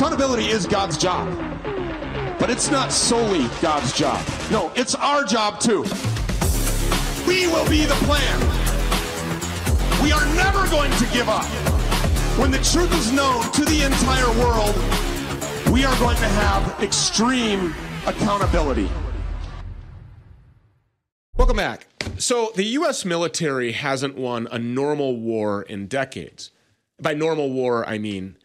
Accountability is God's job. But it's not solely God's job. No, it's our job too. We will be the plan. We are never going to give up. When the truth is known to the entire world, we are going to have extreme accountability. Welcome back. So, the U.S. military hasn't won a normal war in decades. By normal war, I mean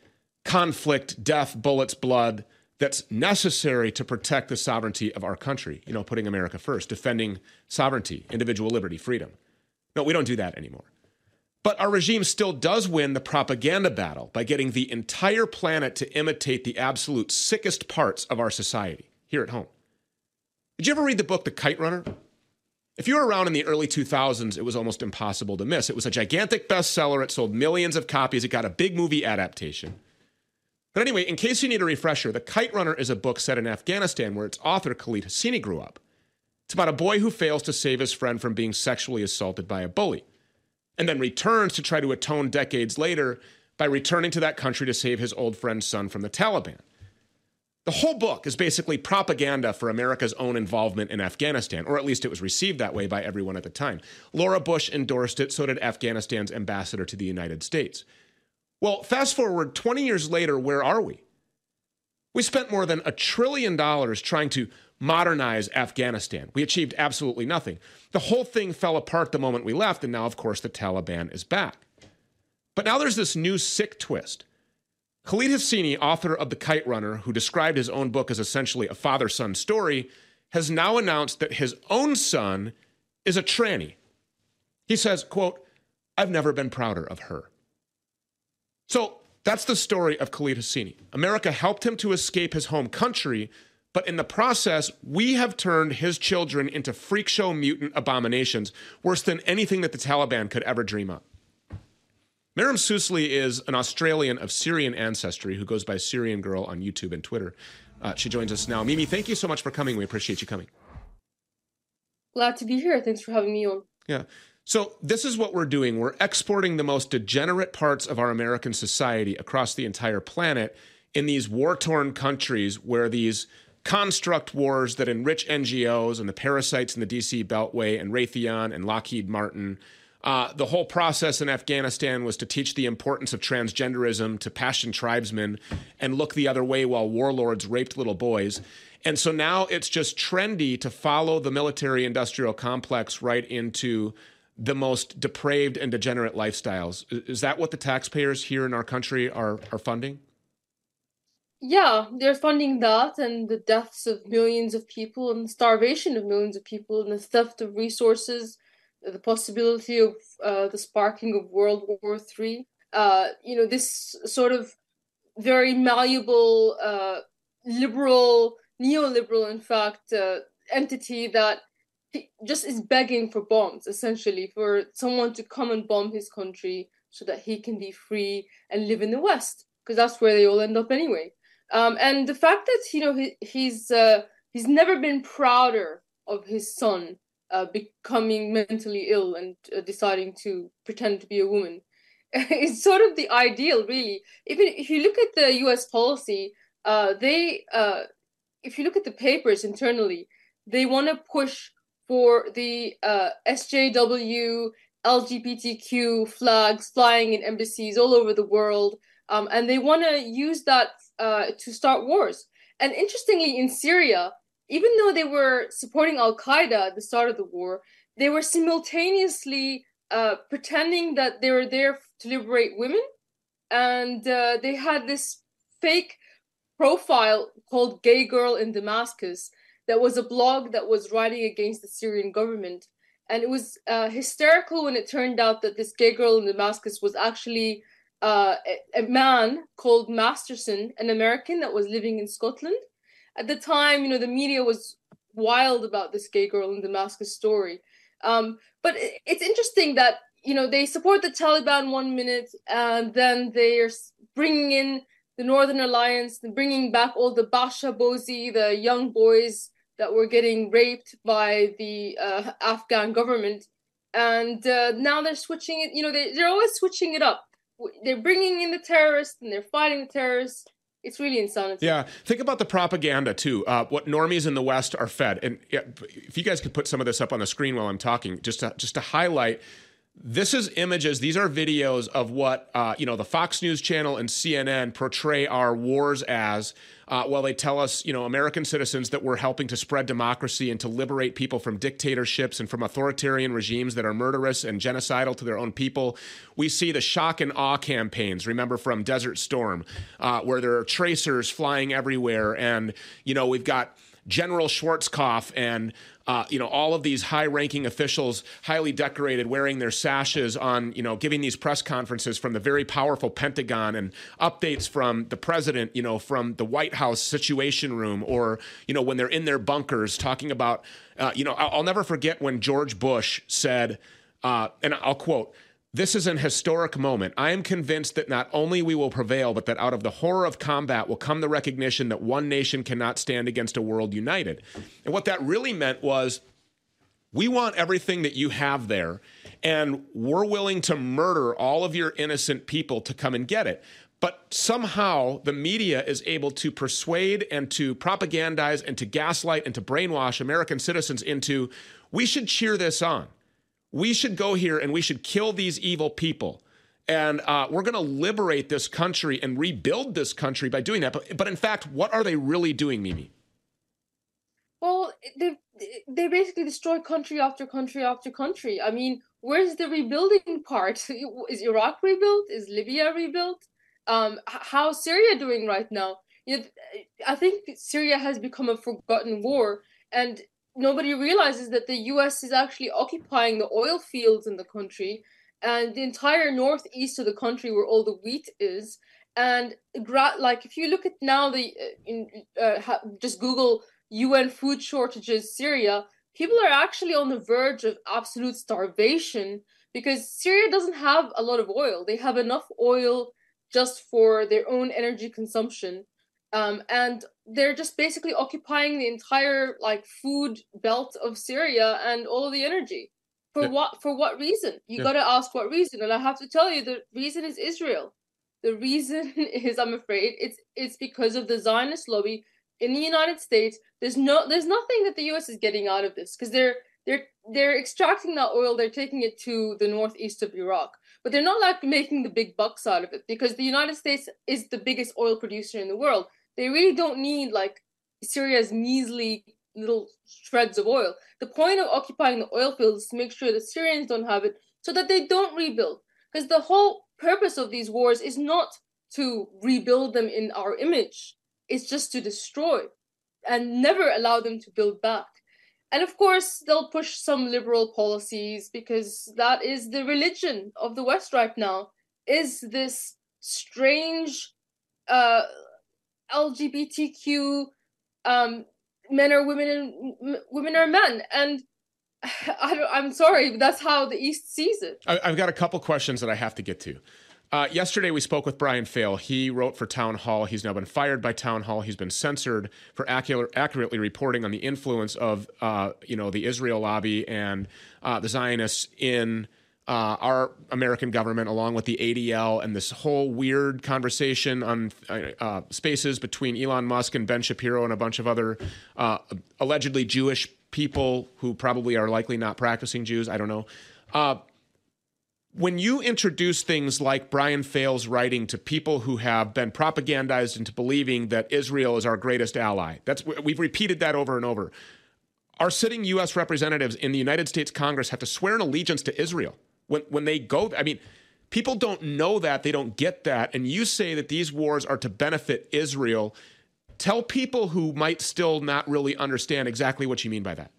conflict, death, bullets, blood that's necessary to protect the sovereignty of our country, you know, putting America first, defending sovereignty, individual liberty, freedom. No, we don't do that anymore. But our regime still does win the propaganda battle by getting the entire planet to imitate the absolute sickest parts of our society here at home. Did you ever read the book The Kite Runner? If you were around in the early 2000s, it was almost impossible to miss. It was a gigantic bestseller. It sold millions of copies. It got a big movie adaptation. But anyway, in case you need a refresher, The Kite Runner is a book set in Afghanistan where its author, Khaled Hosseini, grew up. It's about a boy who fails to save his friend from being sexually assaulted by a bully, and then returns to try to atone decades later by returning to that country to save his old friend's son from the Taliban. The whole book is basically propaganda for America's own involvement in Afghanistan, or at least it was received that way by everyone at the time. Laura Bush endorsed it, so did Afghanistan's ambassador to the United States. Well, fast forward 20 years later, where are we? We spent more than a trillion dollars trying to modernize Afghanistan. We achieved absolutely nothing. The whole thing fell apart the moment we left, and now, of course, the Taliban is back. But now there's this new sick twist. Khaled Hosseini, author of The Kite Runner, who described his own book as essentially a father son story, has now announced that his own son is a tranny. He says, quote, I've never been prouder of her. So that's the story of Khaled Hosseini. America helped him to escape his home country, but in the process, we have turned his children into freak show mutant abominations, worse than anything that the Taliban could ever dream up. Maram Susli is an Australian of Syrian ancestry who goes by Syrian Girl on YouTube and Twitter. Uh, she joins us now. Mimi, thank you so much for coming. We appreciate you coming. Glad to be here. Thanks for having me on. Yeah. So, this is what we're doing. We're exporting the most degenerate parts of our American society across the entire planet in these war torn countries where these construct wars that enrich NGOs and the parasites in the DC Beltway and Raytheon and Lockheed Martin. Uh, the whole process in Afghanistan was to teach the importance of transgenderism to Pashtun tribesmen and look the other way while warlords raped little boys. And so now it's just trendy to follow the military industrial complex right into the most depraved and degenerate lifestyles. Is that what the taxpayers here in our country are are funding? Yeah, they're funding that and the deaths of millions of people and the starvation of millions of people and the theft of resources, the possibility of uh, the sparking of World War Three. Uh, you know, this sort of very malleable, uh, liberal, neoliberal, in fact, uh, entity that just is begging for bombs essentially for someone to come and bomb his country so that he can be free and live in the west because that's where they all end up anyway. Um, and the fact that you know he, he's uh, he's never been prouder of his son uh, becoming mentally ill and uh, deciding to pretend to be a woman is sort of the ideal really. Even if you look at the us policy uh, they uh, if you look at the papers internally they want to push for the uh, SJW LGBTQ flags flying in embassies all over the world, um, and they want to use that uh, to start wars. And interestingly, in Syria, even though they were supporting Al Qaeda at the start of the war, they were simultaneously uh, pretending that they were there to liberate women, and uh, they had this fake profile called "Gay Girl in Damascus," that was a blog that was writing against the Syrian government. And it was uh, hysterical when it turned out that this gay girl in Damascus was actually uh, a, a, man called Masterson, an American that was living in Scotland. At the time, you know, the media was wild about this gay girl in Damascus story. Um, but it, it's interesting that, you know, they support the Taliban one minute and then they're bringing in the Northern Alliance, bringing back all the bacha bazi, the young boys that were getting raped by the uh, Afghan government, and uh, now they're switching it. You know, they they're always switching it up. They're bringing in the terrorists and they're fighting the terrorists. it's really insanity. Yeah, think about the propaganda too. Uh, what normies in the West are fed, and if you guys could put some of this up on the screen while I'm talking, just to, just to highlight this is images these are videos of what uh, you know the fox news channel and cnn portray our wars as uh, while they tell us you know american citizens that we're helping to spread democracy and to liberate people from dictatorships and from authoritarian regimes that are murderous and genocidal to their own people. We see the shock and awe campaigns remember from desert storm uh, where there are tracers flying everywhere. And you know we've got General Schwarzkopf and uh, you know all of these high-ranking officials, highly decorated, wearing their sashes on you know giving these press conferences from the very powerful Pentagon and updates from the president, you know from the White House Situation Room, or you know when they're in their bunkers talking about uh, you know I'll, I'll never forget when George Bush said, uh, and I'll quote. This is an historic moment. I am convinced that not only we will prevail, but that out of the horror of combat will come the recognition that one nation cannot stand against a world united. And what that really meant was we want everything that you have there, and we're willing to murder all of your innocent people to come and get it. But somehow the media is able to persuade and to propagandize and to gaslight and to brainwash American citizens into we should cheer this on we should go here and we should kill these evil people. And uh, we're going to liberate this country and rebuild this country by doing that. But, but in fact, what are they really doing, Mimi? Well, they they basically destroy country after country after country. I mean, where's the rebuilding part? Is Iraq rebuilt? Is Libya rebuilt? Um, how's Syria doing right now? You know, I think Syria has become a forgotten war, and nobody realizes that the US is actually occupying the oil fields in the country and the entire northeast of the country where all the wheat is. And like if you look at now the uh, in, uh, just google un food shortages syria people are actually on the verge of absolute starvation because syria doesn't have a lot of oil. They have enough oil just for their own energy consumption um, and they're just basically occupying the entire like food belt of Syria and all of the energy. For yeah. what for what reason? You yeah. got to ask what reason, and I have to tell you the reason is Israel. The reason is, I'm afraid, it's it's because of the Zionist lobby in the United States. There's no there's nothing that the U.S. is getting out of this because they're they're they're extracting that oil, they're taking it to the northeast of Iraq, but they're not like making the big bucks out of it because the United States is the biggest oil producer in the world. They really don't need like Syria's measly little shreds of oil. The point of occupying the oil fields is to make sure the Syrians don't have it so that they don't rebuild. Because the whole purpose of these wars is not to rebuild them in our image, it's just to destroy and never allow them to build back. And of course, they'll push some liberal policies because that is the religion of the West right now. Is this strange uh, LGBTQ um, men are women and women are men, and I am sorry, that's how the East sees it. I, have got a couple questions that I have to get to. Uh, yesterday, we spoke with Brian Phail. He wrote for Town Hall. He's now been fired by Town Hall. He's been censored for accurate, accurately reporting on the influence of, uh, you know, the Israel lobby and uh, the Zionists in uh, our American government, along with the ADL, and this whole weird conversation on uh, spaces between Elon Musk and Ben Shapiro and a bunch of other uh, allegedly Jewish people who probably are likely not practicing Jews. I don't know. Uh, when you introduce things like Brian Phail's writing to people who have been propagandized into believing that Israel is our greatest ally, that's we've repeated that over and over. Our sitting U.S. representatives in the United States Congress have to swear an allegiance to Israel when when they go i mean people don't know that they don't get that. And you say that these wars are to benefit israel. Tell people who might still not really understand exactly what you mean by that.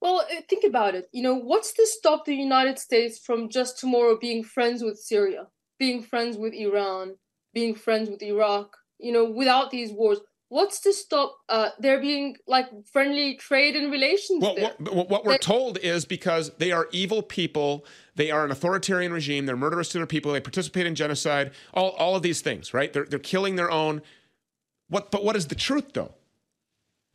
Well uh, think about it. You know what's to stop the united states from just tomorrow being friends with syria being friends with iran being friends with iraq you know without these wars what's to stop uh, there being like friendly trade and relations well, what, what, we're told is because they are evil people they are an authoritarian regime they're murderous to their people they participate in genocide all, all of these things right? They're, they're killing their own. What but what is the truth though?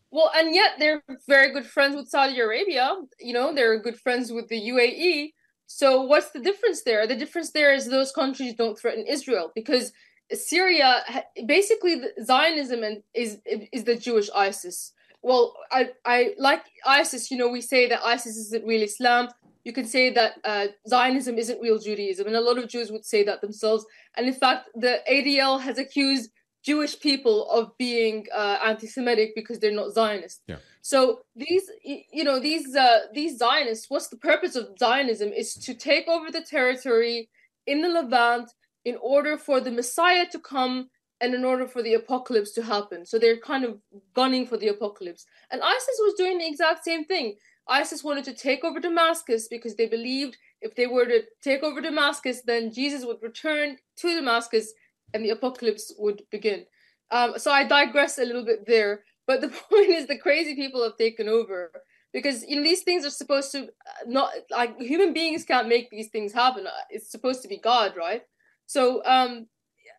Well and yet they're very good friends with saudi arabia you know they're good friends with the uae so what's the difference there? The difference there is those countries don't threaten israel because Syria basically Zionism and is is the Jewish ISIS. Well, I I like ISIS. You know, we say that ISIS isn't real Islam. You can say that uh, Zionism isn't real Judaism, and a lot of Jews would say that themselves. And in fact, the ADL has accused Jewish people of being uh, anti-Semitic because they're not Zionist. Yeah. So these, you know, these uh, these Zionists. What's the purpose of Zionism? Is to take over the territory in the Levant in order for the Messiah to come and in order for the apocalypse to happen. So they're kind of gunning for the apocalypse. And ISIS was doing the exact same thing. ISIS wanted to take over Damascus because they believed if they were to take over Damascus, then Jesus would return to Damascus and the apocalypse would begin. Um, so I digress a little bit there. But the point is, the crazy people have taken over because you know these things are supposed to uh, not like human beings can't make these things happen. Uh, it's supposed to be God, right? So um,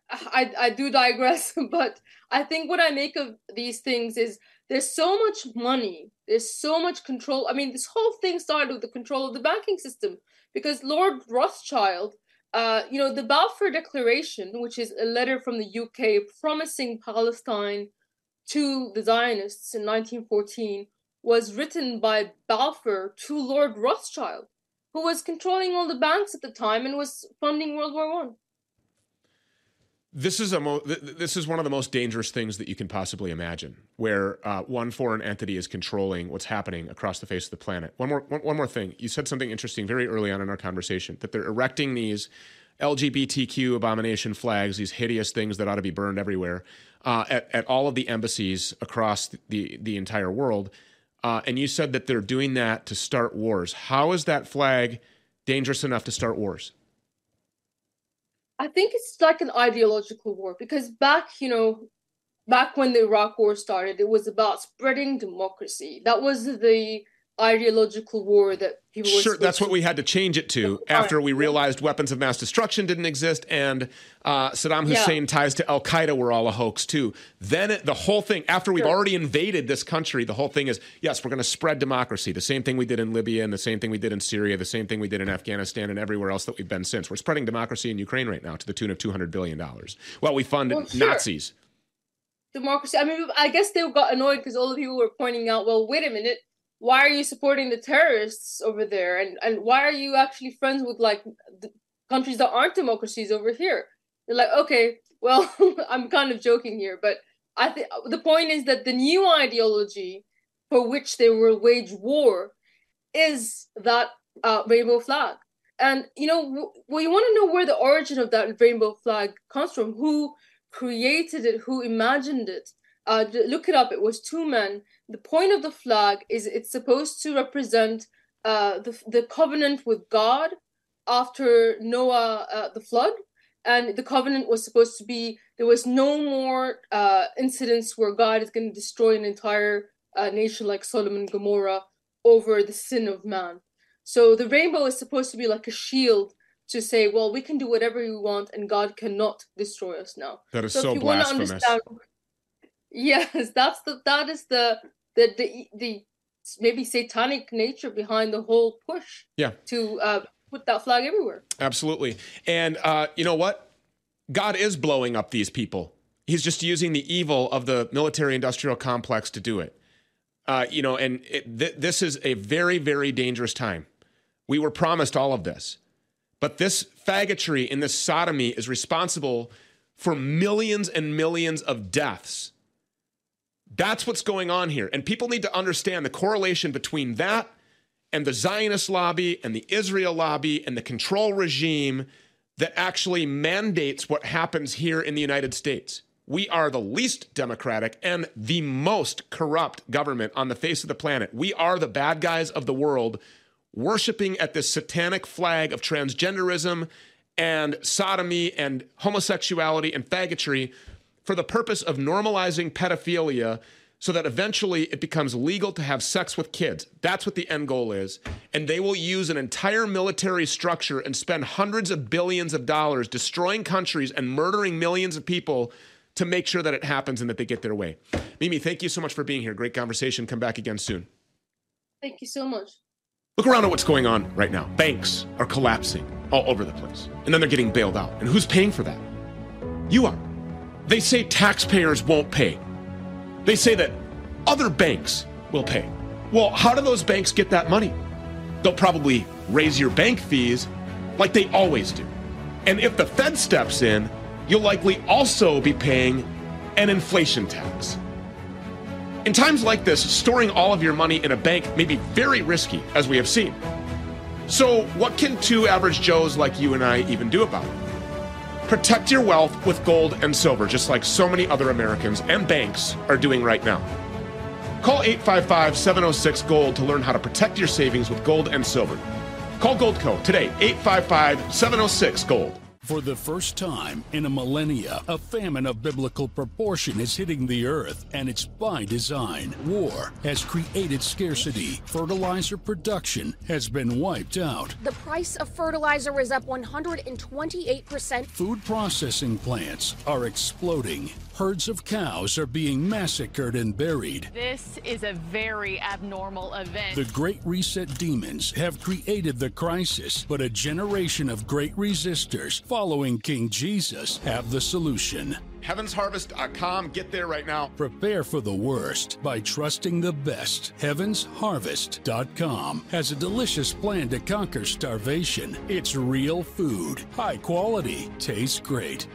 I I do digress, but I think what I make of these things is there's so much money, there's so much control. I mean, this whole thing started with the control of the banking system because Lord Rothschild uh, you know, the Balfour Declaration, which is a letter from the UK promising Palestine to the Zionists in 1914, was written by Balfour to Lord Rothschild, who was controlling all the banks at the time and was funding World War One. This is a mo- this is one of the most dangerous things that you can possibly imagine, where uh, one foreign entity is controlling what's happening across the face of the planet. One more one, one more thing. You said something interesting very early on in our conversation that they're erecting these LGBTQ abomination flags, these hideous things that ought to be burned everywhere, uh, at, at all of the embassies across the the entire world. Uh, and you said that they're doing that to start wars. How is that flag dangerous enough to start wars? I think it's like an ideological war because back, you know, back when the Iraq war started, it was about spreading democracy. That was the ideological war that people sure that's what we had to change it to after we realized weapons of mass destruction didn't exist and uh, saddam hussein yeah. ties to al-qaeda were all a hoax too. Then it, the whole thing after we've sure. already invaded this country the whole thing is yes we're going to spread democracy. The same thing we did in libya and the same thing we did in syria the same thing we did in afghanistan and everywhere else that we've been since. We're spreading democracy in ukraine right now to the tune of 200 billion dollars. Well we fund well, sure. nazis. Democracy i mean i guess they got annoyed because all the people were pointing out well wait a minute why are you supporting the terrorists over there? And and why are you actually friends with like countries that aren't democracies over here? They're like okay well i'm kind of joking here but i think the point is that the new ideology for which they will wage war is that uh, rainbow flag. And you know well you want to know where the origin of that rainbow flag comes from? Who created it? Who imagined it? Uh, look it up. It was two men the point of the flag is it's supposed to represent uh, the, the covenant with God after Noah, uh, the flood. And the covenant was supposed to be there was no more uh, incidents where God is going to destroy an entire uh, nation like Sodom and Gomorrah over the sin of man. So the rainbow is supposed to be like a shield to say, well, we can do whatever we want and God cannot destroy us now. That is so, so blasphemous. Yes, that's the that is the the the the maybe satanic nature behind the whole push. Yeah. To uh, put that flag everywhere. Absolutely, and uh, you know what? God is blowing up these people. He's just using the evil of the military-industrial complex to do it. Uh, you know, and it, th- this is a very, very dangerous time. We were promised all of this, but this faggotry and this sodomy is responsible for millions and millions of deaths that's what's going on here. And people need to understand the correlation between that and the Zionist lobby and the Israel lobby and the control regime that actually mandates what happens here in the United States. We are the least democratic and the most corrupt government on the face of the planet. We are the bad guys of the world worshiping at this satanic flag of transgenderism and sodomy and homosexuality and faggotry for the purpose of normalizing pedophilia so that eventually it becomes legal to have sex with kids. That's what the end goal is. And they will use an entire military structure and spend hundreds of billions of dollars destroying countries and murdering millions of people to make sure that it happens and that they get their way. Mimi, thank you so much for being here. Great conversation. Come back again soon. Thank you so much. Look around at what's going on right now. Banks are collapsing all over the place, and then they're getting bailed out. And who's paying for that? You are. They say taxpayers won't pay. They say that other banks will pay. Well, how do those banks get that money? They'll probably raise your bank fees like they always do. And if the Fed steps in, you'll likely also be paying an inflation tax. In times like this, storing all of your money in a bank may be very risky, as we have seen. So, what can two average Joes like you and I even do about it? Protect your wealth with gold and silver, just like so many other Americans and banks are doing right now. Call 855 706 Gold to learn how to protect your savings with gold and silver. Call Goldco today, 855 706 Gold. For the first time in a millennia, a famine of biblical proportion is hitting the earth, and it's by design. War has created scarcity. Fertilizer production has been wiped out. The price of fertilizer is up 128%. Food processing plants are exploding. Herds of cows are being massacred and buried. This is a very abnormal event. The Great Reset demons have created the crisis, but a generation of great resistors following King Jesus have the solution. HeavensHarvest.com. Get there right now. Prepare for the worst by trusting the best. HeavensHarvest.com has a delicious plan to conquer starvation. It's real food, high quality, tastes great.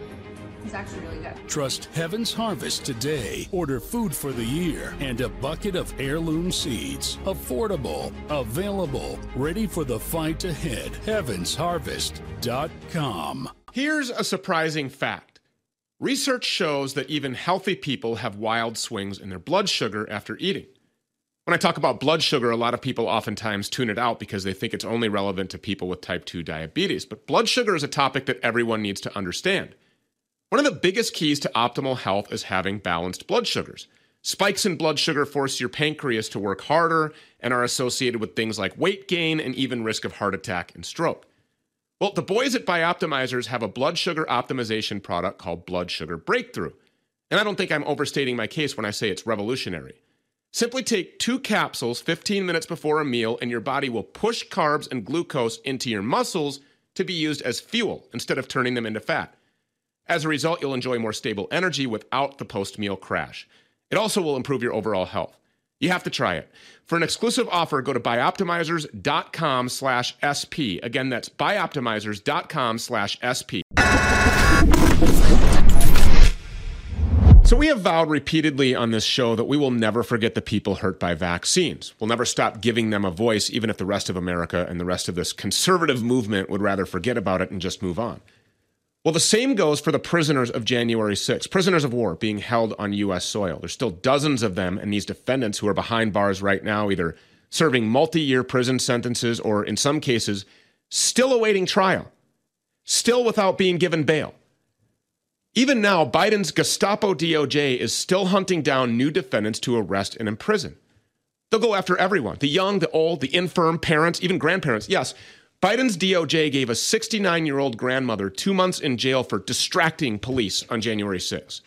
It's actually really good. Trust Heaven's Harvest today. Order food for the year and a bucket of heirloom seeds. Affordable, available, ready for the fight ahead. HeavensHarvest.com. Here's a surprising fact research shows that even healthy people have wild swings in their blood sugar after eating. When I talk about blood sugar, a lot of people oftentimes tune it out because they think it's only relevant to people with type 2 diabetes. But blood sugar is a topic that everyone needs to understand. One of the biggest keys to optimal health is having balanced blood sugars. Spikes in blood sugar force your pancreas to work harder and are associated with things like weight gain and even risk of heart attack and stroke. Well, the boys at Bioptimizers have a blood sugar optimization product called Blood Sugar Breakthrough. And I don't think I'm overstating my case when I say it's revolutionary. Simply take two capsules 15 minutes before a meal, and your body will push carbs and glucose into your muscles to be used as fuel instead of turning them into fat. As a result, you'll enjoy more stable energy without the post meal crash. It also will improve your overall health. You have to try it. For an exclusive offer, go to bioptimizers.com slash SP. Again, that's bioptimizers.com slash SP. So we have vowed repeatedly on this show that we will never forget the people hurt by vaccines. We'll never stop giving them a voice, even if the rest of America and the rest of this conservative movement would rather forget about it and just move on. Well, the same goes for the prisoners of January 6, prisoners of war being held on U.S. soil. There's still dozens of them and these defendants who are behind bars right now, either serving multi year prison sentences or, in some cases, still awaiting trial, still without being given bail. Even now, Biden's Gestapo DOJ is still hunting down new defendants to arrest and imprison. They'll go after everyone the young, the old, the infirm, parents, even grandparents. Yes, Biden's DOJ gave a 69 year old grandmother two months in jail for distracting police on January 6.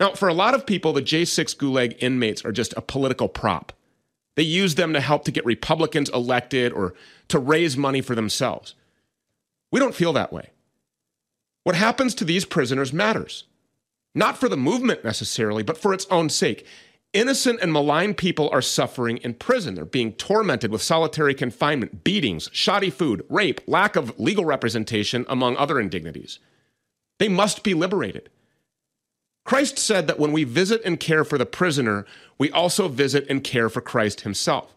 Now, for a lot of people, the J6 Gulag inmates are just a political prop. They use them to help to get Republicans elected or to raise money for themselves. We don't feel that way. What happens to these prisoners matters. Not for the movement necessarily, but for its own sake. Innocent and maligned people are suffering in prison. They're being tormented with solitary confinement, beatings, shoddy food, rape, lack of legal representation, among other indignities. They must be liberated. Christ said that when we visit and care for the prisoner, we also visit and care for Christ himself.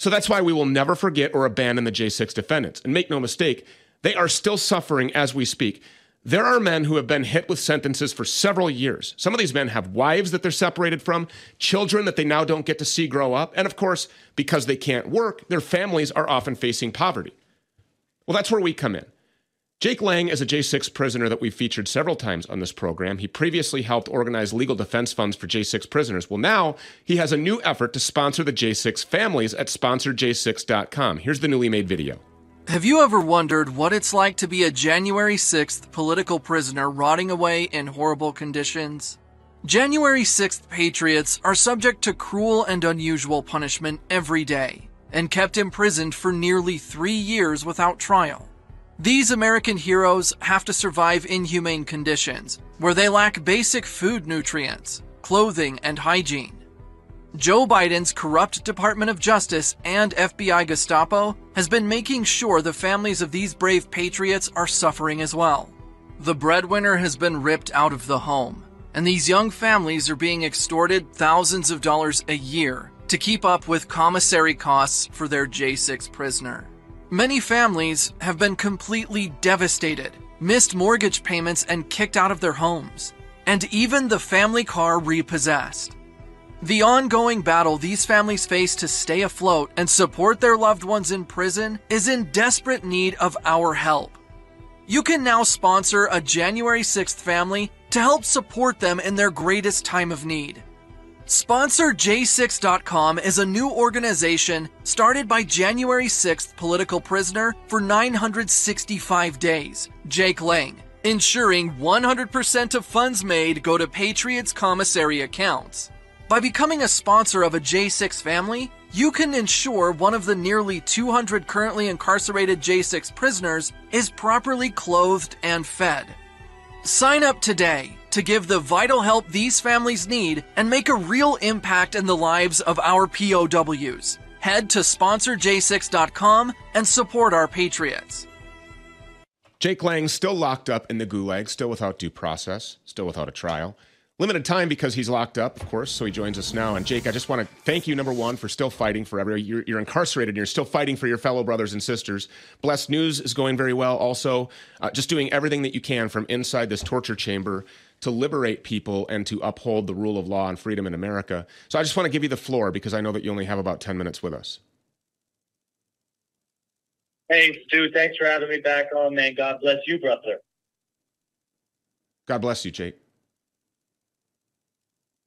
So that's why we will never forget or abandon the J6 defendants. And make no mistake, they are still suffering as we speak. There are men who have been hit with sentences for several years. Some of these men have wives that they're separated from, children that they now don't get to see grow up, and of course, because they can't work, their families are often facing poverty. Well, that's where we come in. Jake Lang is a J6 prisoner that we've featured several times on this program. He previously helped organize legal defense funds for J6 prisoners. Well, now he has a new effort to sponsor the J6 families at sponsorj6.com. Here's the newly made video. Have you ever wondered what it's like to be a January 6th political prisoner rotting away in horrible conditions? January 6th patriots are subject to cruel and unusual punishment every day and kept imprisoned for nearly three years without trial. These American heroes have to survive inhumane conditions, where they lack basic food nutrients, clothing, and hygiene. Joe Biden's corrupt Department of Justice and FBI Gestapo has been making sure the families of these brave patriots are suffering as well. The breadwinner has been ripped out of the home, and these young families are being extorted thousands of dollars a year to keep up with commissary costs for their J6 prisoner. Many families have been completely devastated, missed mortgage payments, and kicked out of their homes, and even the family car repossessed. The ongoing battle these families face to stay afloat and support their loved ones in prison is in desperate need of our help. You can now sponsor a January 6th family to help support them in their greatest time of need. Sponsor J6.com is a new organization started by January 6th political prisoner for 965 days, Jake Lang, ensuring 100% of funds made go to Patriots commissary accounts. By becoming a sponsor of a J6 family, you can ensure one of the nearly 200 currently incarcerated J6 prisoners is properly clothed and fed. Sign up today to give the vital help these families need and make a real impact in the lives of our POWs. Head to sponsorj6.com and support our patriots. Jake Lang still locked up in the gulag, still without due process, still without a trial. Limited time because he's locked up, of course, so he joins us now. And Jake, I just want to thank you, number one, for still fighting for everybody. You're, you're incarcerated and you're still fighting for your fellow brothers and sisters. Blessed News is going very well also. Uh, just doing everything that you can from inside this torture chamber to liberate people and to uphold the rule of law and freedom in America. So I just want to give you the floor because I know that you only have about 10 minutes with us. Hey, Stew, thanks for having me back on, man. God bless you, brother. God bless you, Jake.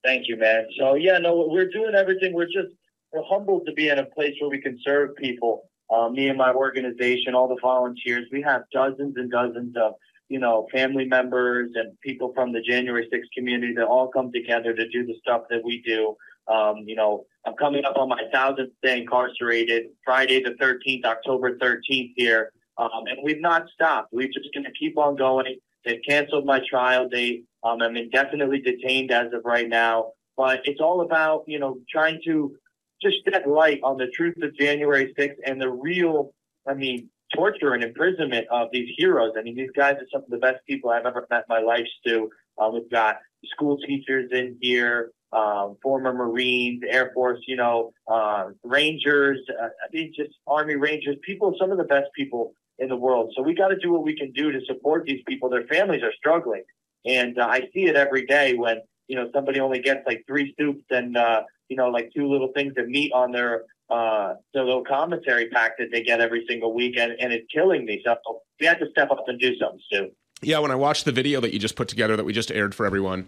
Thank you, man. So yeah, no, we're doing everything. We're just we're humbled to be in a place where we can serve people. Uh, me and my organization, all the volunteers, we have dozens and dozens of you know family members and people from the January 6th community that all come together to do the stuff that we do. Um, you know, I'm coming up on my thousandth day incarcerated, Friday the 13th, October 13th here, um, and we've not stopped. We're just going to keep on going. They've canceled my trial date. Um, I'm indefinitely detained as of right now, but it's all about, you know, trying to just shed light on the truth of January 6th and the real, I mean, torture and imprisonment of these heroes. I mean, these guys are some of the best people I've ever met in my life, Stew. Um, we've got school teachers in here, um, former Marines, Air Force, you know, uh, Rangers, uh, I mean, just Army Rangers, people, some of the best people in the world. So we got to do what we can do to support these people. Their families are struggling, and uh, I see it every day when you know somebody only gets like three soups and uh, you know like two little things of meat on their uh, their little commissary pack that they get every single week, and, and it's killing me. So we have to step up and do something, Stew. Yeah, when I watched the video that you just put together that we just aired for everyone.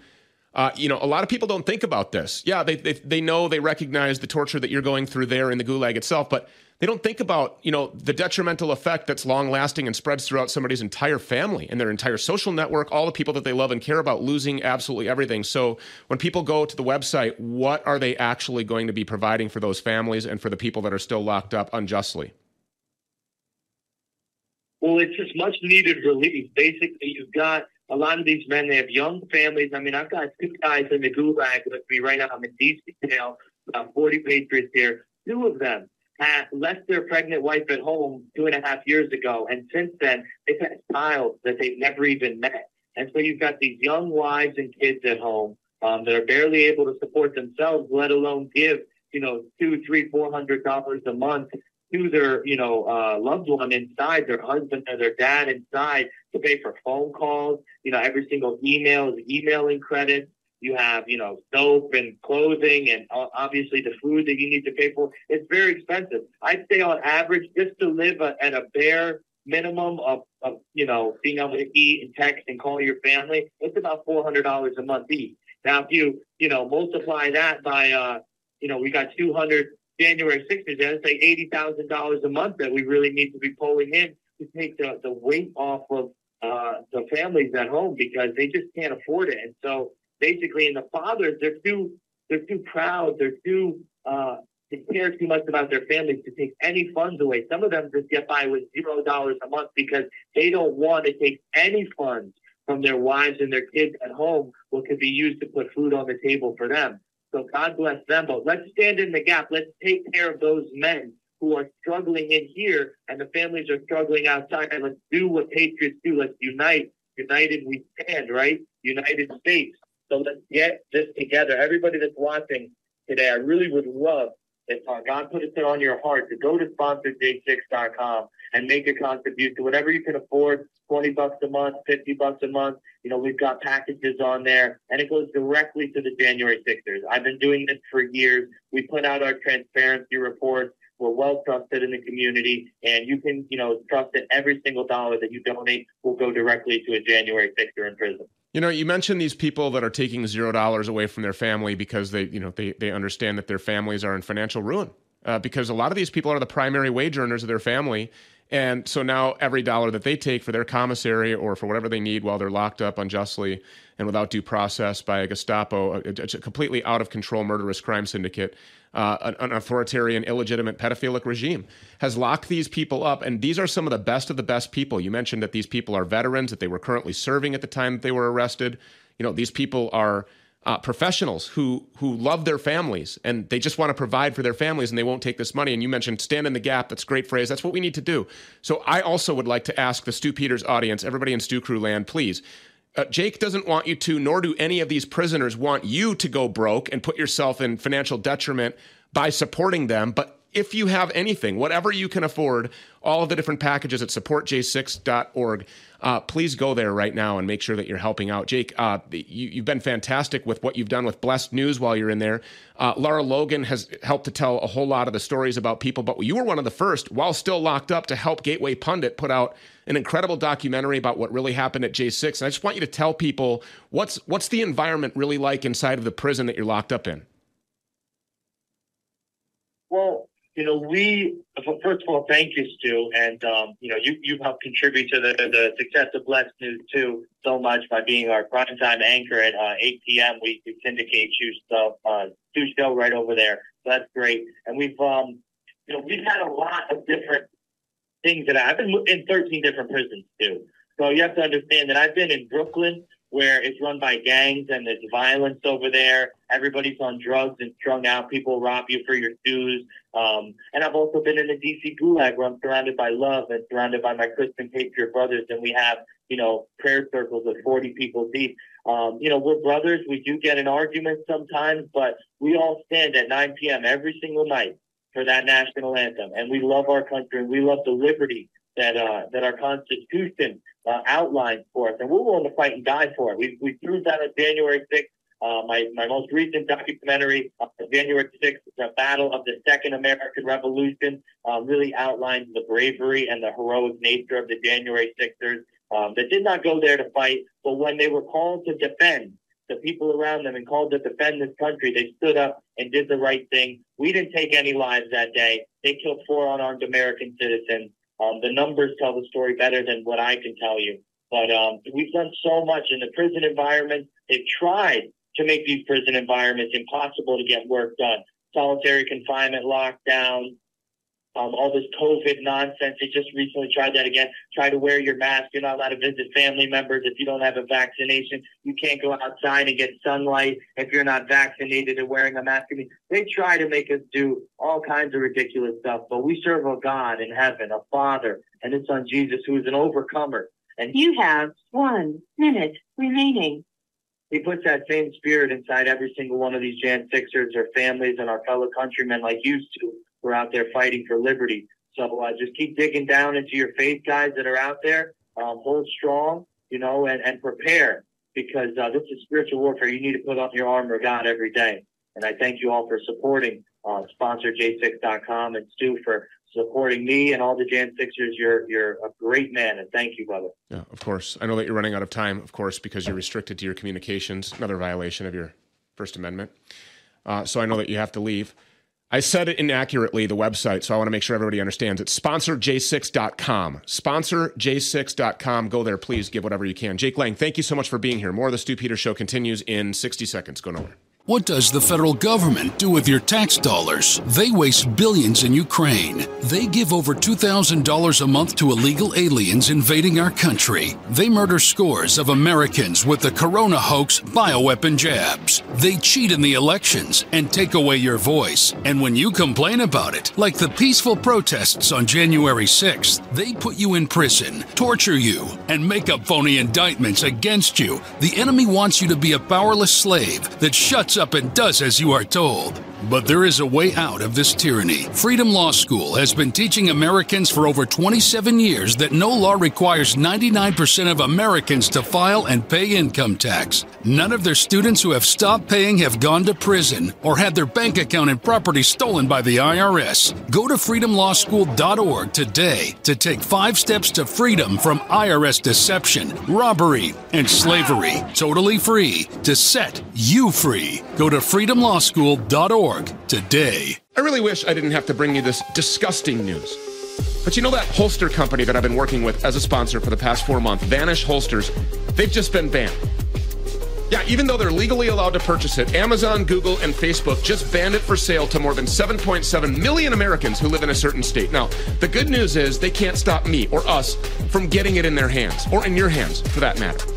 Uh, you know, a lot of people don't think about this. Yeah, they, they they know they recognize the torture that you're going through there in the gulag itself, but they don't think about you know the detrimental effect that's long lasting and spreads throughout somebody's entire family and their entire social network all the people that they love and care about losing absolutely everything. So when people go to the website what are they actually going to be providing for those families and for the people that are still locked up unjustly? Well it's just much needed relief. Basically you've got a lot of these men they have young families. I mean i've got two guys in the gulag with me right now. I'm in DC about 40 patriots here. Two of them had left their pregnant wife at home two and a half years ago, and since then they've had a child that they've never even met. And so you've got these young wives and kids at home um, that are barely able to support themselves, let alone give you know two, three, four hundred dollars a month to their you know uh, loved one inside, their husband or their dad inside to pay for phone calls. You know, every single email is emailing credits. You have, you know, soap and clothing and obviously the food that you need to pay for. It's very expensive. I'd say on average, just to live at a bare minimum of, of, you know, being able to eat and text and call your family, it's about $400 a month each. Now, if you, you know, multiply that by, uh, you know, we got 200 January 6th, that's like $80,000 a month that we really need to be pulling in to take the, the weight off of uh, the families at home because they just can't afford it. And so basically, and the fathers, they're too they're too proud, they're too uh, they care too much about their families to take any funds away. Some of them just get by with zero dollars a month because they don't want to take any funds from their wives and their kids at home, what could be used to put food on the table for them. So God bless them. But let's stand in the gap. Let's take care of those men who are struggling in here and the families are struggling outside. And let's do what patriots do. Let's unite. United we stand, right? United States. So let's get this together. Everybody that's watching today, I really would love if uh, God put it on your heart to go to sponsorj6.com and make a contribution, whatever you can afford, 20 bucks a month, 50 bucks a month. You know, we've got packages on there and it goes directly to the January Sixers. I've been doing this for years. We put out our transparency reports. We're well trusted in the community and you can, you know, trust that every single dollar that you donate will go directly to a January Sixer in prison. You know, you mentioned these people that are taking zero dollars away from their family because they, you know, they, they understand that their families are in financial ruin. Uh, because a lot of these people are the primary wage earners of their family, and so now every dollar that they take for their commissary or for whatever they need while they're locked up unjustly and without due process by a Gestapo, a, a completely out of control murderous crime syndicate, uh, an, an, authoritarian, illegitimate, pedophilic regime has locked these people up. And these are some of the best of the best people. You mentioned that these people are veterans, that they were currently serving at the time that they were arrested. You know, these people are uh, professionals who who love their families and they just want to provide for their families and they won't take this money. And you mentioned stand in the gap. That's a great phrase. That's what we need to do. So I also would like to ask the Stew Peters audience, everybody in Stew Crew land, please. Uh, Jake doesn't want you to, nor do any of these prisoners want you to go broke and put yourself in financial detriment by supporting them. But if you have anything, whatever you can afford, all of the different packages at supportj6.org, uh, please go there right now and make sure that you're helping out. Jake, uh, you, have been fantastic with what you've done with Blessed News while you're in there. Uh, Lara Logan has helped to tell a whole lot of the stories about people, but you were one of the first, while still locked up, to help Gateway Pundit put out an incredible documentary about what really happened at J6. And I just want you to tell people what's what's the environment really like inside of the prison that you're locked up in. Well, you know, we first of all, thank you, Stew, and um, you know, you you helped contribute to the the success of Blessed News too so much by being our prime time anchor at uh, 8 p.m. We, we syndicate you stuff, uh, Stew show right over there. So that's great, and we've um, you know, we've had a lot of different things that I've been in 13 different prisons too. So you have to understand that I've been in Brooklyn where it's run by gangs and there's violence over there. Everybody's on drugs and strung out. People rob you for your dues. Um, and I've also been in the DC Gulag where I'm surrounded by love and surrounded by my Christian Patriot brothers. And we have, you know, prayer circles of 40 people deep. Um, you know, we're brothers. We do get in arguments sometimes, but we all stand at 9 p.m. every single night for that national anthem. And we love our country and we love the liberty that uh, that our Constitution uh, outlines for us, and we're willing to fight and die for it. We we proved that on January 6th. Uh, my my most recent documentary, uh, January 6th, the Battle of the Second American Revolution, um, really outlines the bravery and the heroic nature of the January Sixers um, that did not go there to fight, but when they were called to defend the people around them and called to defend this country, they stood up and did the right thing. We didn't take any lives that day. They killed four unarmed American citizens. Um, the numbers tell the story better than what I can tell you. But um, we've done so much in the prison environment. They've tried to make these prison environments impossible to get work done. Solitary confinement, lockdown, um, all this COVID nonsense. They just recently tried that again. Try to wear your mask. You're not allowed to visit family members if you don't have a vaccination. You can't go outside and get sunlight if you're not vaccinated and wearing a mask. I mean, they try to make us do all kinds of ridiculous stuff, but we serve a God in heaven, a Father, and His Son Jesus, who is an overcomer. And you have one minute remaining. He puts that same spirit inside every single one of these Jan Sixers, their families, and our fellow countrymen like you to out there fighting for liberty. So uh, just keep digging down into your faith, guys that are out there. Um, hold strong, you know, and, and prepare because uh, this is spiritual warfare. You need to put on your armor God every day. And I thank you all for supporting uh, sponsor j6.com and Stew for supporting me and all the Jan Sixers. You're you're a great man, and thank you, brother. Yeah, of course. I know that you're running out of time, of course, because you're restricted to your communications. Another violation of your First Amendment. Uh, so I know that you have to leave. I said it inaccurately, the website, so I want to make sure everybody understands. It's sponsorj6.com. Sponsorj6.com. Go there, please. Give whatever you can. Jake Lang, thank you so much for being here. More of the Stew Peter Show continues in 60 seconds. Go nowhere. What does the federal government do with your tax dollars? They waste billions in Ukraine. They give over $2,000 a month to illegal aliens invading our country. They murder scores of Americans with the corona hoax bioweapon jabs. They cheat in the elections and take away your voice. And when you complain about it, like the peaceful protests on January 6th, they put you in prison, torture you, and make up phony indictments against you. The enemy wants you to be a powerless slave that shuts up and does as you are told. But there is a way out of this tyranny. Freedom Law School has been teaching Americans for over 27 years that no law requires 99% of Americans to file and pay income tax. None of their students who have stopped paying have gone to prison or had their bank account and property stolen by the IRS. Go to freedomlawschool.org today to take five steps to freedom from IRS deception, robbery, and slavery. Totally free to set you free. Go to freedomlawschool.org today. I really wish I didn't have to bring you this disgusting news. But you know that holster company that I've been working with as a sponsor for the past four months, Vanish Holsters, they've just been banned. Yeah, even though they're legally allowed to purchase it, Amazon, Google, and Facebook just banned it for sale to more than 7.7 million Americans who live in a certain state. Now, the good news is they can't stop me or us from getting it in their hands, or in your hands for that matter.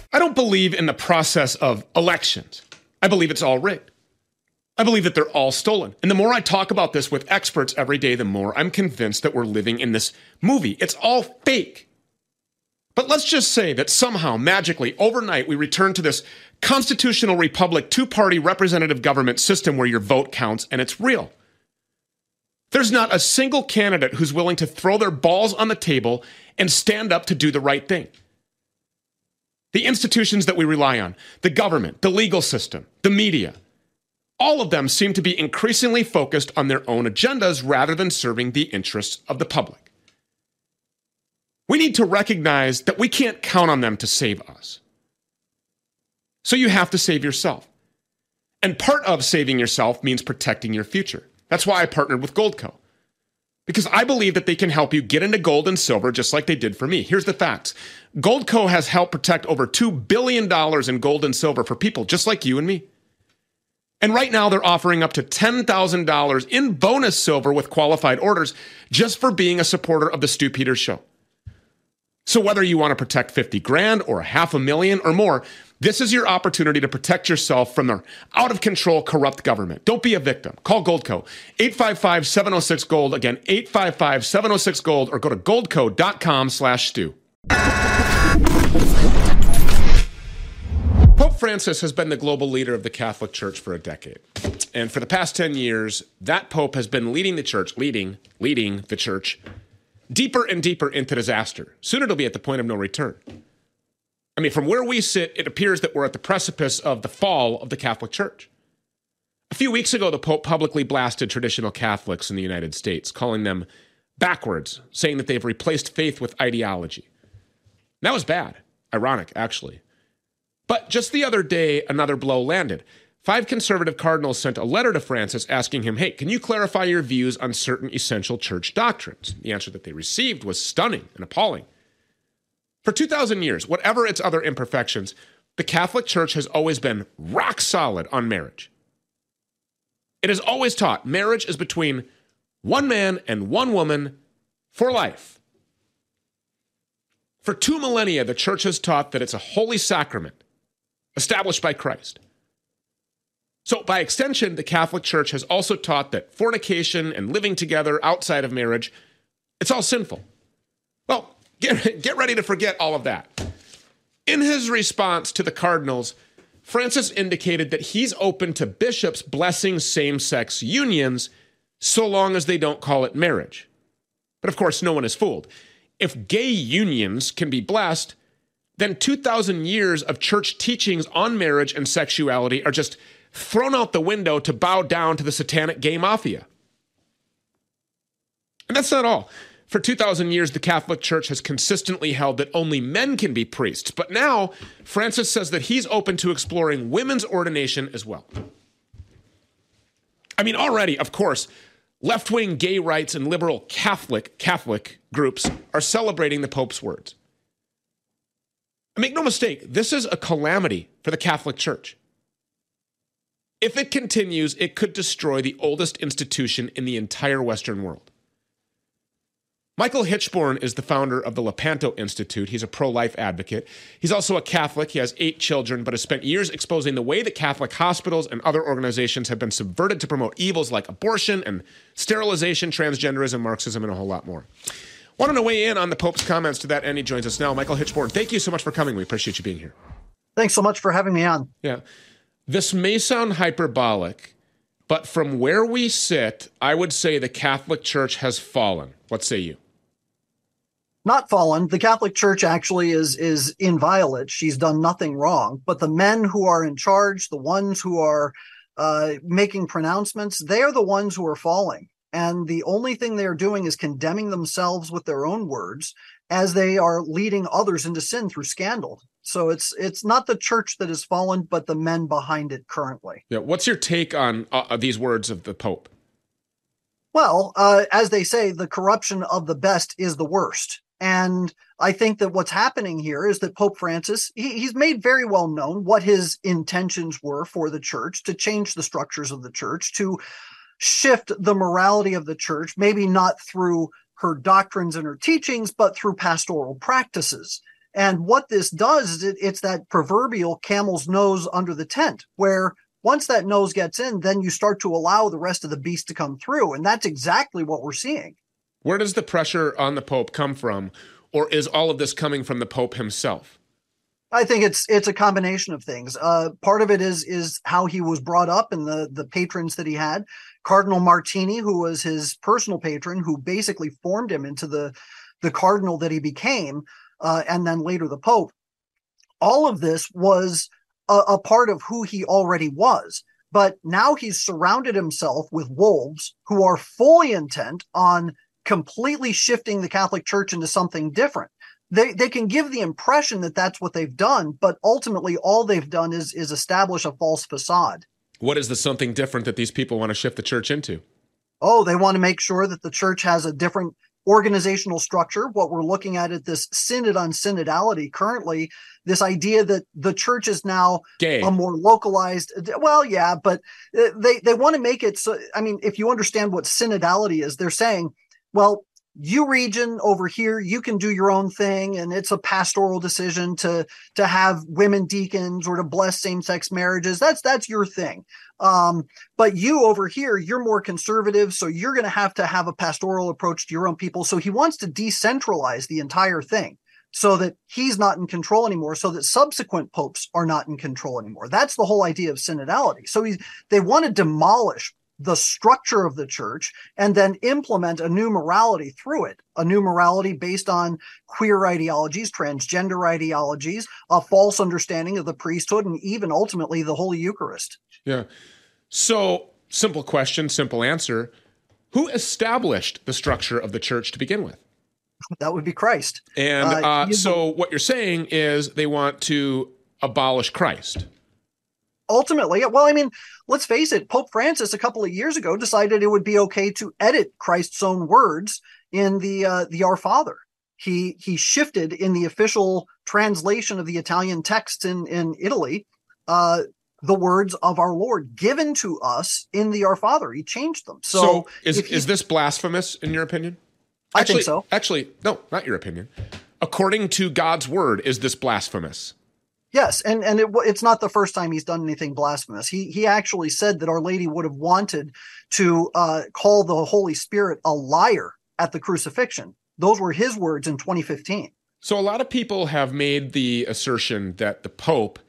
I don't believe in the process of elections. I believe it's all rigged. I believe that they're all stolen. And the more I talk about this with experts every day, the more I'm convinced that we're living in this movie. It's all fake. But let's just say that somehow, magically, overnight, we return to this constitutional republic, two party representative government system where your vote counts and it's real. There's not a single candidate who's willing to throw their balls on the table and stand up to do the right thing. The institutions that we rely on, the government, the legal system, the media, all of them seem to be increasingly focused on their own agendas rather than serving the interests of the public. We need to recognize that we can't count on them to save us. So you have to save yourself. And part of saving yourself means protecting your future. That's why I partnered with Goldco because I believe that they can help you get into gold and silver just like they did for me. Here's the facts Goldco has helped protect over $2 billion in gold and silver for people just like you and me. And right now, they're offering up to $10,000 in bonus silver with qualified orders just for being a supporter of the Stew Peters Show. So, whether you want to protect 50 grand or a half a million or more, this is your opportunity to protect yourself from their out of control, corrupt government. Don't be a victim. Call Goldco 855 706 Gold. Again, 855 706 Gold or go to goldco.com slash stew. Pope Francis has been the global leader of the Catholic Church for a decade. And for the past 10 years, that Pope has been leading the church, leading, leading the church deeper and deeper into disaster. Soon it'll be at the point of no return. I mean, from where we sit, it appears that we're at the precipice of the fall of the Catholic Church. A few weeks ago, the Pope publicly blasted traditional Catholics in the United States, calling them backwards, saying that they've replaced faith with ideology. That was bad. Ironic, actually. But just the other day, another blow landed. Five conservative cardinals sent a letter to Francis asking him, Hey, can you clarify your views on certain essential church doctrines? The answer that they received was stunning and appalling. For 2,000 years, whatever its other imperfections, the Catholic Church has always been rock solid on marriage. It has always taught marriage is between one man and one woman for life. For two millennia, the church has taught that it's a holy sacrament established by Christ. So, by extension, the Catholic Church has also taught that fornication and living together outside of marriage, it's all sinful. Well, get, get ready to forget all of that. In his response to the cardinals, Francis indicated that he's open to bishops blessing same sex unions so long as they don't call it marriage. But of course, no one is fooled. If gay unions can be blessed, then 2,000 years of church teachings on marriage and sexuality are just thrown out the window to bow down to the satanic gay mafia. And that's not all. For 2,000 years, the Catholic Church has consistently held that only men can be priests. But now, Francis says that he's open to exploring women's ordination as well. I mean, already, of course, left wing gay rights and liberal Catholic Catholic groups are celebrating the Pope's words. Make no mistake, this is a calamity for the Catholic Church. If it continues, it could destroy the oldest institution in the entire Western world. Michael Hichborn is the founder of the Lepanto Institute. He's a pro life advocate. He's also a Catholic. He has eight children, but has spent years exposing the way that Catholic hospitals and other organizations have been subverted to promote evils like abortion and sterilization, transgenderism, Marxism, and a whole lot more. Wanting to weigh in on the Pope's comments to that end, he joins us now. Michael Hichborn, thank you so much for coming. We appreciate you being here. Thanks so much for having me on. Yeah. This may sound hyperbolic, but from where we sit, I would say the Catholic Church has fallen. What say you? Not fallen. The Catholic Church actually is is inviolate. She's done nothing wrong. But the men who are in charge, the ones who are uh, making pronouncements, they are the ones who are falling. And the only thing they are doing is condemning themselves with their own words as they are leading others into sin through scandal. So it's it's not the church that has fallen, but the men behind it currently. Yeah. What's your take on uh, these words of the Pope? Well, uh, as they say, the corruption of the best is the worst. And I think that what's happening here is that Pope Francis, he, he's made very well known what his intentions were for the church to change the structures of the church, to shift the morality of the church, maybe not through her doctrines and her teachings, but through pastoral practices. And what this does is it, it's that proverbial camel's nose under the tent, where once that nose gets in, then you start to allow the rest of the beast to come through. And that's exactly what we're seeing. Where does the pressure on the Pope come from? Or is all of this coming from the Pope himself? I think it's it's a combination of things. Uh, part of it is is how he was brought up and the the patrons that he had. Cardinal Martini, who was his personal patron, who basically formed him into the the cardinal that he became, uh, and then later the Pope. All of this was a, a part of who he already was. But now he's surrounded himself with wolves who are fully intent on completely shifting the Catholic Church into something different. They they can give the impression that that's what they've done, but ultimately all they've done is is establish a false facade. What is the something different that these people want to shift the church into? Oh, they want to make sure that the church has a different organizational structure. What we're looking at at this synod on synodality currently, this idea that the church is now Gay. a more localized. Well, yeah, but uh, they they want to make it so. I mean, if you understand what synodality is, they're saying well, you region over here you can do your own thing and it's a pastoral decision to to have women deacons or to bless same-sex marriages. That's that's your thing. Um, but you over here you're more conservative so you're going to have to have a pastoral approach to your own people. So he wants to decentralize the entire thing so that he's not in control anymore so that subsequent popes are not in control anymore. That's the whole idea of synodality. So he, they want to demolish the structure of the church and then implement a new morality through it. A new morality based on queer ideologies transgender ideologies a false understanding of the priesthood and even ultimately the holy eucharist. Yeah. So simple question simple answer. Who established the structure of the church to begin with? That would be christ. And uh, uh, so what you're saying is they want to abolish christ ultimately, well, I mean, let's face it, Pope Francis a couple of years ago decided it would be okay to edit Christ's own words in the uh, the Our Father. He he shifted in the official translation of the Italian texts in in Italy uh, the words of our Lord given to us in the Our Father. He changed them. So, so is is this blasphemous in your opinion? Actually, I think so. Actually, no, not your opinion. According to God's word, is this blasphemous? Yes, and and it, it's not the first time he's done anything blasphemous. He he actually said that Our Lady would have wanted to uh, call the Holy Spirit a liar at the crucifixion. Those were his words in 2015. So a lot of people have made the assertion that the Pope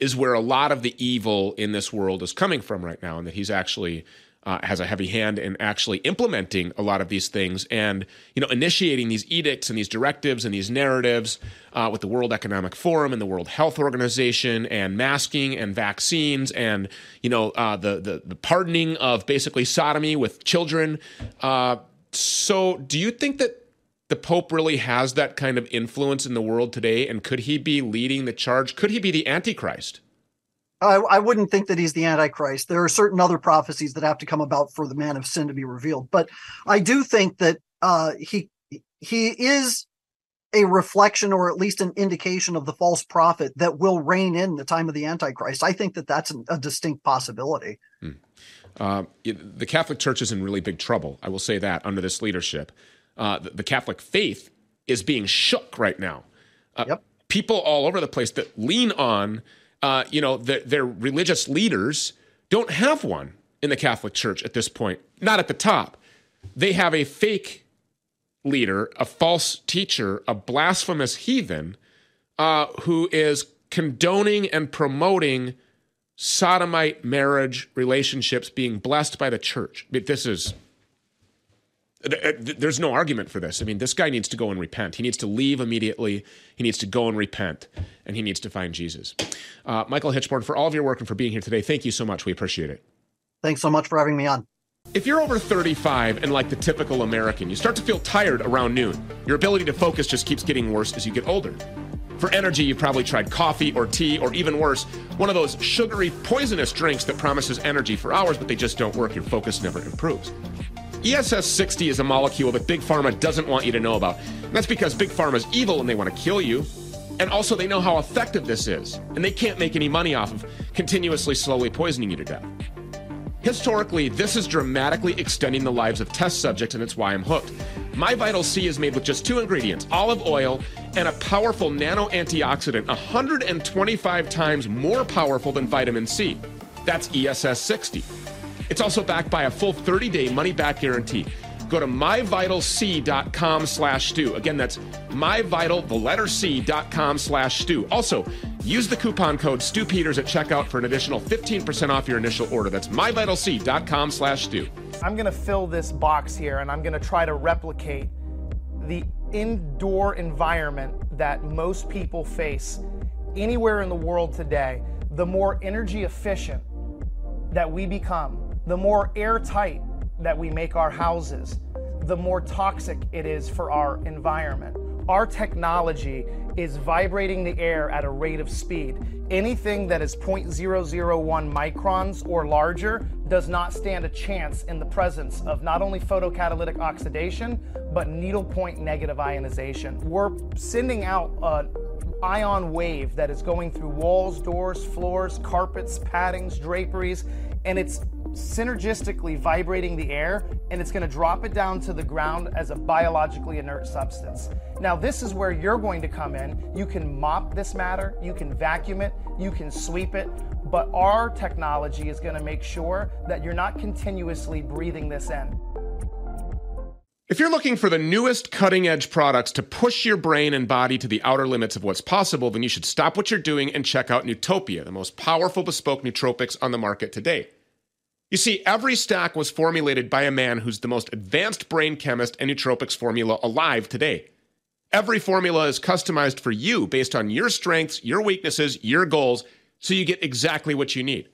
is where a lot of the evil in this world is coming from right now, and that he's actually uh, has a heavy hand in actually implementing a lot of these things and you know initiating these edicts and these directives and these narratives uh, with the World Economic Forum and the World Health Organization and masking and vaccines and you know uh, the, the, the pardoning of basically sodomy with children. Uh, so, do you think that the Pope really has that kind of influence in the world today? And could he be leading the charge? Could he be the Antichrist? I, I, wouldn't think that he's the Antichrist. There are certain other prophecies that have to come about for the man of sin to be revealed. But I do think that uh, he he is a reflection or at least an indication of the false prophet that will reign in the time of the Antichrist. I think that that's a distinct possibility. Hmm. Uh, the Catholic Church is in really big trouble. I will say that under this leadership. Uh, the, the, Catholic faith is being shook right now. Uh, yep. People all over the place that lean on uh, you know, the, their religious leaders don't have one in the Catholic Church at this point, not at the top. They have a fake leader, a false teacher, a blasphemous heathen uh, who is condoning and promoting sodomite marriage relationships being blessed by the church. This is there's no argument for this. I mean, this guy needs to go and repent. He needs to leave immediately. He needs to go and repent, and he needs to find Jesus. Uh, Michael Hichborn, for all of your work and for being here today, thank you so much. We appreciate it. Thanks so much for having me on. If you're over 35 and like the typical American, you start to feel tired around noon. Your ability to focus just keeps getting worse as you get older. For energy, you've probably tried coffee or tea, or even worse, one of those sugary, poisonous drinks that promises energy for hours, but they just don't work. Your focus never improves. ESS 60 is a molecule that Big Pharma doesn't want you to know about. And that's because Big Pharma is evil and they want to kill you. And also, they know how effective this is, and they can't make any money off of continuously slowly poisoning you to death. Historically, this is dramatically extending the lives of test subjects, and it's why I'm hooked. My Vital C is made with just two ingredients olive oil and a powerful nano antioxidant, 125 times more powerful than vitamin C. That's ESS 60. It's also backed by a full 30-day money-back guarantee. Go to myvitalc.com slash stew. Again, that's myvital, the letter C, dot com slash stew. Also, use the coupon code Stew StewPeters at checkout for an additional 15% off your initial order. That's myvitalc.com slash stew. I'm going to fill this box here and I'm going to try to replicate the indoor environment that most people face anywhere in the world today. The more energy efficient that we become, the more airtight that we make our houses, the more toxic it is for our environment. Our technology is vibrating the air at a rate of speed. Anything that is 0.001 microns or larger does not stand a chance in the presence of not only photocatalytic oxidation, but needlepoint negative ionization. We're sending out an ion wave that is going through walls, doors, floors, carpets, paddings, draperies, and it's synergistically vibrating the air and it's going to drop it down to the ground as a biologically inert substance. Now, this is where you're going to come in. You can mop this matter, you can vacuum it, you can sweep it, but our technology is going to make sure that you're not continuously breathing this in. If you're looking for the newest cutting edge products to push your brain and body to the outer limits of what's possible, then you should stop what you're doing and check out Nootopia, the most powerful bespoke nootropics on the market today. You see, every stack was formulated by a man who's the most advanced brain chemist and nootropics formula alive today. Every formula is customized for you based on your strengths, your weaknesses, your goals, so you get exactly what you need.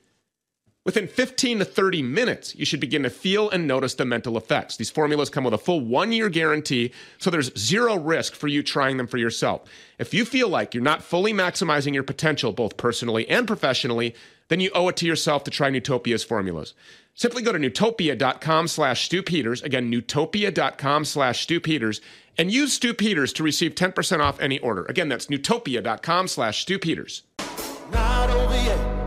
Within 15 to 30 minutes, you should begin to feel and notice the mental effects. These formulas come with a full one year guarantee, so there's zero risk for you trying them for yourself. If you feel like you're not fully maximizing your potential, both personally and professionally, then you owe it to yourself to try Nootopia's formulas. Simply go to nootopia.com slash stewpeters, again, nootopia.com slash stewpeters, and use Stew Peters to receive 10% off any order. Again, that's nootopia.com slash over yet.